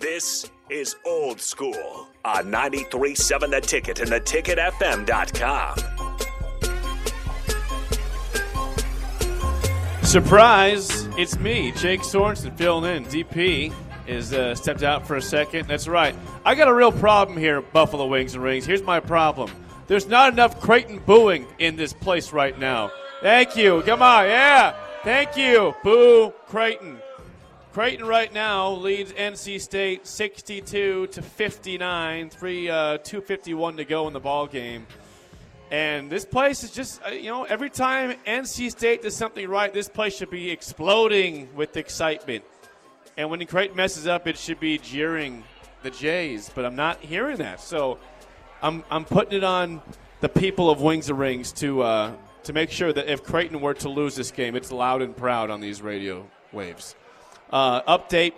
This is Old School on 93.7 The Ticket and theticketfm.com. Surprise! It's me, Jake Sorensen, filling in. DP is uh, stepped out for a second. That's right. I got a real problem here Buffalo Wings and Rings. Here's my problem. There's not enough Creighton booing in this place right now. Thank you. Come on. Yeah. Thank you. Boo, Creighton. Creighton right now leads NC State 62 to 59. Three, uh, 251 to go in the ball game. And this place is just, uh, you know, every time NC State does something right, this place should be exploding with excitement. And when Creighton messes up, it should be jeering the Jays. But I'm not hearing that. So I'm, I'm putting it on the people of Wings of Rings to, uh, to make sure that if Creighton were to lose this game, it's loud and proud on these radio waves. Uh, update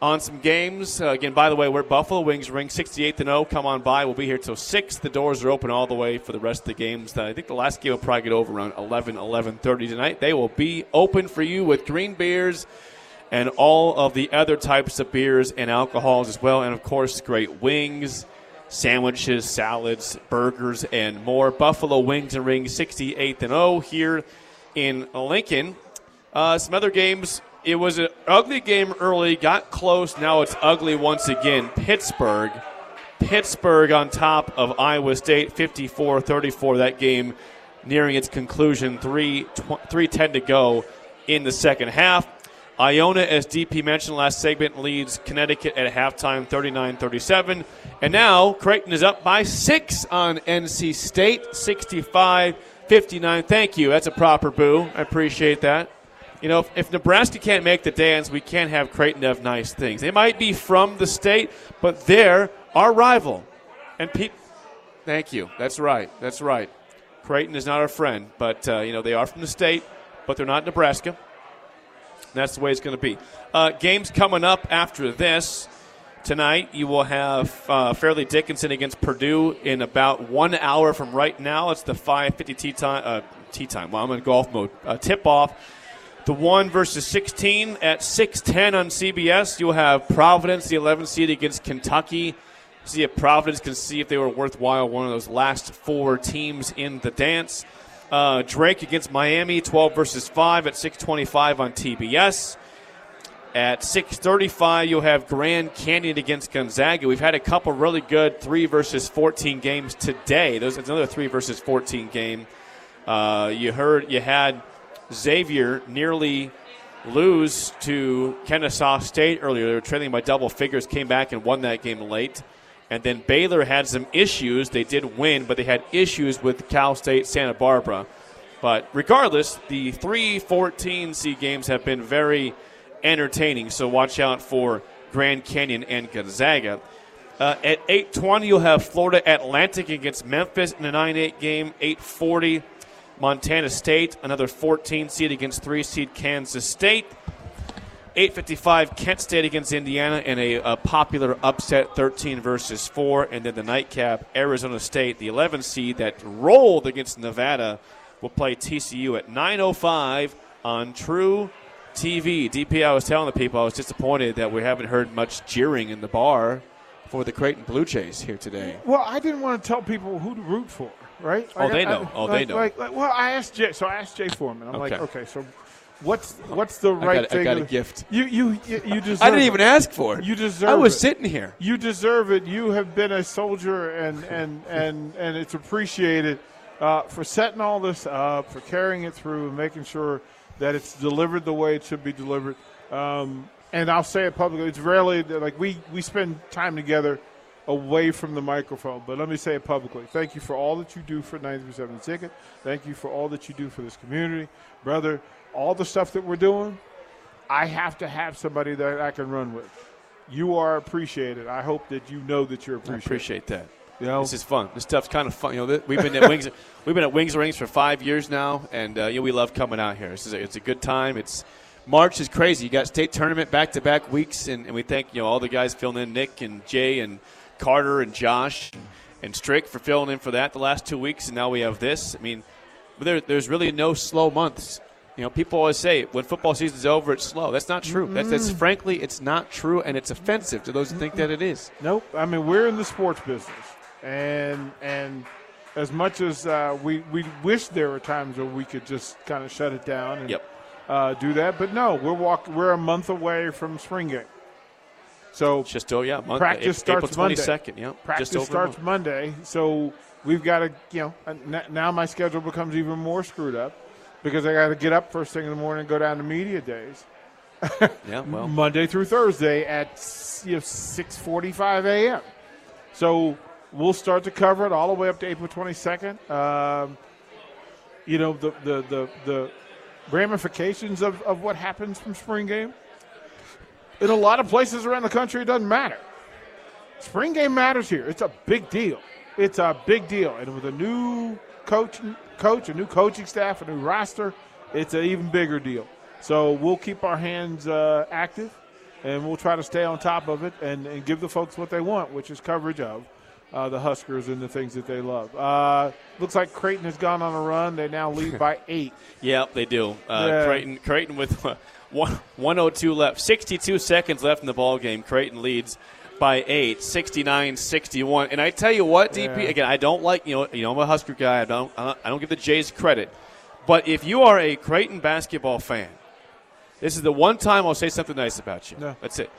on some games. Uh, again, by the way, we're Buffalo Wings Ring, 68 and O. Come on by. We'll be here till 6. The doors are open all the way for the rest of the games. I think the last game will probably get over around 11, 11.30 tonight. They will be open for you with green beers and all of the other types of beers and alcohols as well. And, of course, great wings, sandwiches, salads, burgers, and more. Buffalo Wings and Ring, 68th and O here in Lincoln. Uh, some other games it was an ugly game early, got close. Now it's ugly once again. Pittsburgh. Pittsburgh on top of Iowa State, 54 34. That game nearing its conclusion, 3 10 to go in the second half. Iona, as DP mentioned last segment, leads Connecticut at halftime 39 37. And now Creighton is up by six on NC State, 65 59. Thank you. That's a proper boo. I appreciate that you know, if, if, Nebraska can't make the dance, we can't have Creighton have nice things. They might be from the state, but they're our rival. And people, thank you. That's right. That's right. Creighton is not our friend, but uh, you know they are from the state, but they're not Nebraska. And that's the way it's going to be. Uh, games coming up after this. Tonight, you will have uh, Fairleigh Dickinson against Purdue in about one hour from right now. It's the 5:50 tea time. Uh, tea time. Well, I'm in golf mode. Uh, tip off the 1 versus 16 at 6:10 on CBS. You'll have Providence, the 11 seed, against Kentucky. See if Providence can see if they were worthwhile. One of those last four teams in the dance. Uh, Drake against Miami, 12 versus 5 at 6:25 on TBS. At 6:35, you'll have Grand Canyon against Gonzaga. We've had a couple really good three versus 14 games today. There's another three versus 14 game. Uh, you heard you had Xavier nearly lose to Kennesaw State earlier. They were trailing by double figures, came back and won that game late. And then Baylor had some issues. They did win, but they had issues with Cal State Santa Barbara. But regardless, the 3 14 C games have been very entertaining. So watch out for Grand Canyon and Gonzaga. Uh, at 8:20, you'll have Florida Atlantic against Memphis in a 9-8 game. 8:40, Montana State, another 14 seed against 3 seed Kansas State. 855 Kent State against Indiana in a, a, popular upset 13 versus 4 and then the nightcap Arizona State the 11 seed that rolled against Nevada will play TCU at 905 on True TV. DP I was telling the people I was disappointed that we haven't heard much jeering in the bar for the Creighton Blue Jays here today. Well, I didn't want to tell people who to root for right? Oh, they know. I, oh, like, they know. Like, like, well, I asked Jay, so I asked Jay Foreman. I'm okay. like, okay, so what's what's the right I got, thing? I got a gift. You you you, you deserve. I didn't even ask for it. You deserve. I was it. sitting here. You deserve it. You have been a soldier, and and and and it's appreciated uh, for setting all this up, for carrying it through, and making sure that it's delivered the way it should be delivered. Um, and I'll say it publicly. It's rarely like we we spend time together away from the microphone. But let me say it publicly. Thank you for all that you do for 937 Ticket. Thank you for all that you do for this community. Brother, all the stuff that we're doing, I have to have somebody that I can run with. You are appreciated. I hope that you know that you're appreciated. I appreciate that. You know? This is fun. This stuff's kind of fun. You know, we've been at Wings. We've been at Wings Rings for five years now, and uh, you know, we love coming out here. This is a, it's a good time. It's March is crazy. You got state tournament back to back weeks, and, and we thank you know all the guys filling in, Nick and Jay and Carter and Josh and Strick for filling in for that the last two weeks, and now we have this. I mean, there, there's really no slow months You know, people always say when football season's over, it's slow. That's not true. That's, that's frankly, it's not true, and it's offensive to those who think that it is. Nope. I mean, we're in the sports business, and and as much as uh, we we wish there were times where we could just kind of shut it down and Yep. Uh, do that, but no, we're walk we're a month away from spring game, so It's just oh yeah, month, Practice April starts twenty Monday. second. Yeah, practice just over starts. Monday. So we've got to you know now my schedule becomes even more screwed up because I got to get up first thing in the morning and go down to media days. Yeah, well, Monday through Thursday at you know, 6:45 a.m. So we'll start to cover it all the way up to April 22nd. Um, you know the the the, the ramifications of, of what happens from spring game. In a lot of places around the country, it doesn't matter. Spring game matters here. It's a big deal. It's a big deal, and with a new coach, coach, a new coaching staff, a new roster, it's an even bigger deal. So we'll keep our hands uh, active, and we'll try to stay on top of it and, and give the folks what they want, which is coverage of uh, the Huskers and the things that they love. Uh, looks like Creighton has gone on a run. They now lead by eight. yeah, they do. Uh, Yeah. Creighton, Creighton with one, 102 left, 62 seconds left in the ball game. Creighton leads by eight, 69-61. And I tell you what, DP, Yeah. again, I don't like you know, you know, I'm a Husker guy. I don't, I don't, I don't give the Jays credit, but if you are a Creighton basketball fan, this is the one time I'll say something nice about you. Yeah. That's it.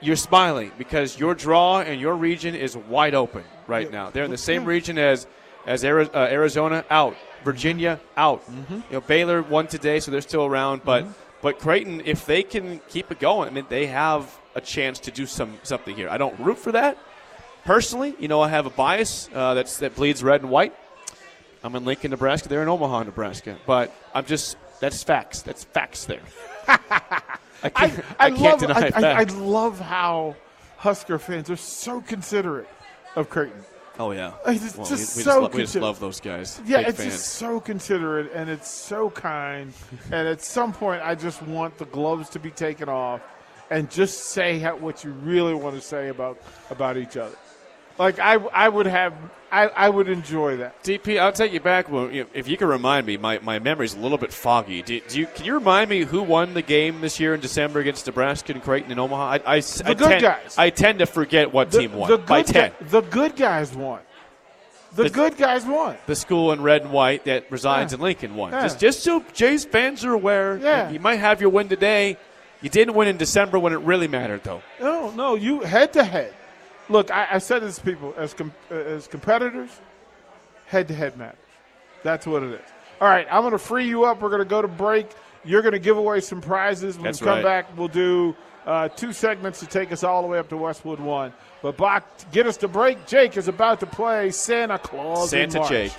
You're smiling because your draw and your region is wide open right now. They're in the same region as as uh, Arizona out, Virginia out. Mm-hmm. You know Baylor won today, so they're still around. But but Creighton, if they can keep it going, I mean they have a chance to do some something here. I don't root for that personally. You know I have a bias uh, that's that bleeds red and white. I'm in Lincoln, Nebraska. They're in Omaha, Nebraska. But I'm just that's facts. That's facts there. I can't, I, can't love, deny I, I, I love how Husker fans are so considerate of Creighton. oh yeah. It's Well, just we, we so just, lo- we just love those guys. Yeah, Big it's fans. just so considerate and it's so kind. and at some point, I just want the gloves to be taken off and just say what you really want to say about about each other. Like I, I would have, I, I would enjoy that. DP, I'll take you back. Well, you know, if you can remind me, my, my memory's a little bit foggy. Do, do you, can you remind me who won the game this year in December against Nebraska and Creighton in Omaha? I, I, I good tend, guys. I tend to forget what team won by good ten. gu- the good guys won. The, The- good guys won. the school in red and white that resides Yeah. in Lincoln won. Yeah. Just, just so Jays fans are aware, Yeah. you might have your win today. You didn't win in December when it really mattered, though. No, no, you head to head. Look, I, I said this to people as com- uh, as competitors, head to head matters. That's what it is. All right, I'm going to free you up. We're going to go to break. You're going to give away some prizes. When That's we come right. back, we'll do uh, two segments to take us all the way up to Westwood One. But Bach, get us to break. Jake is about to play Santa Claus. Santa. Jake.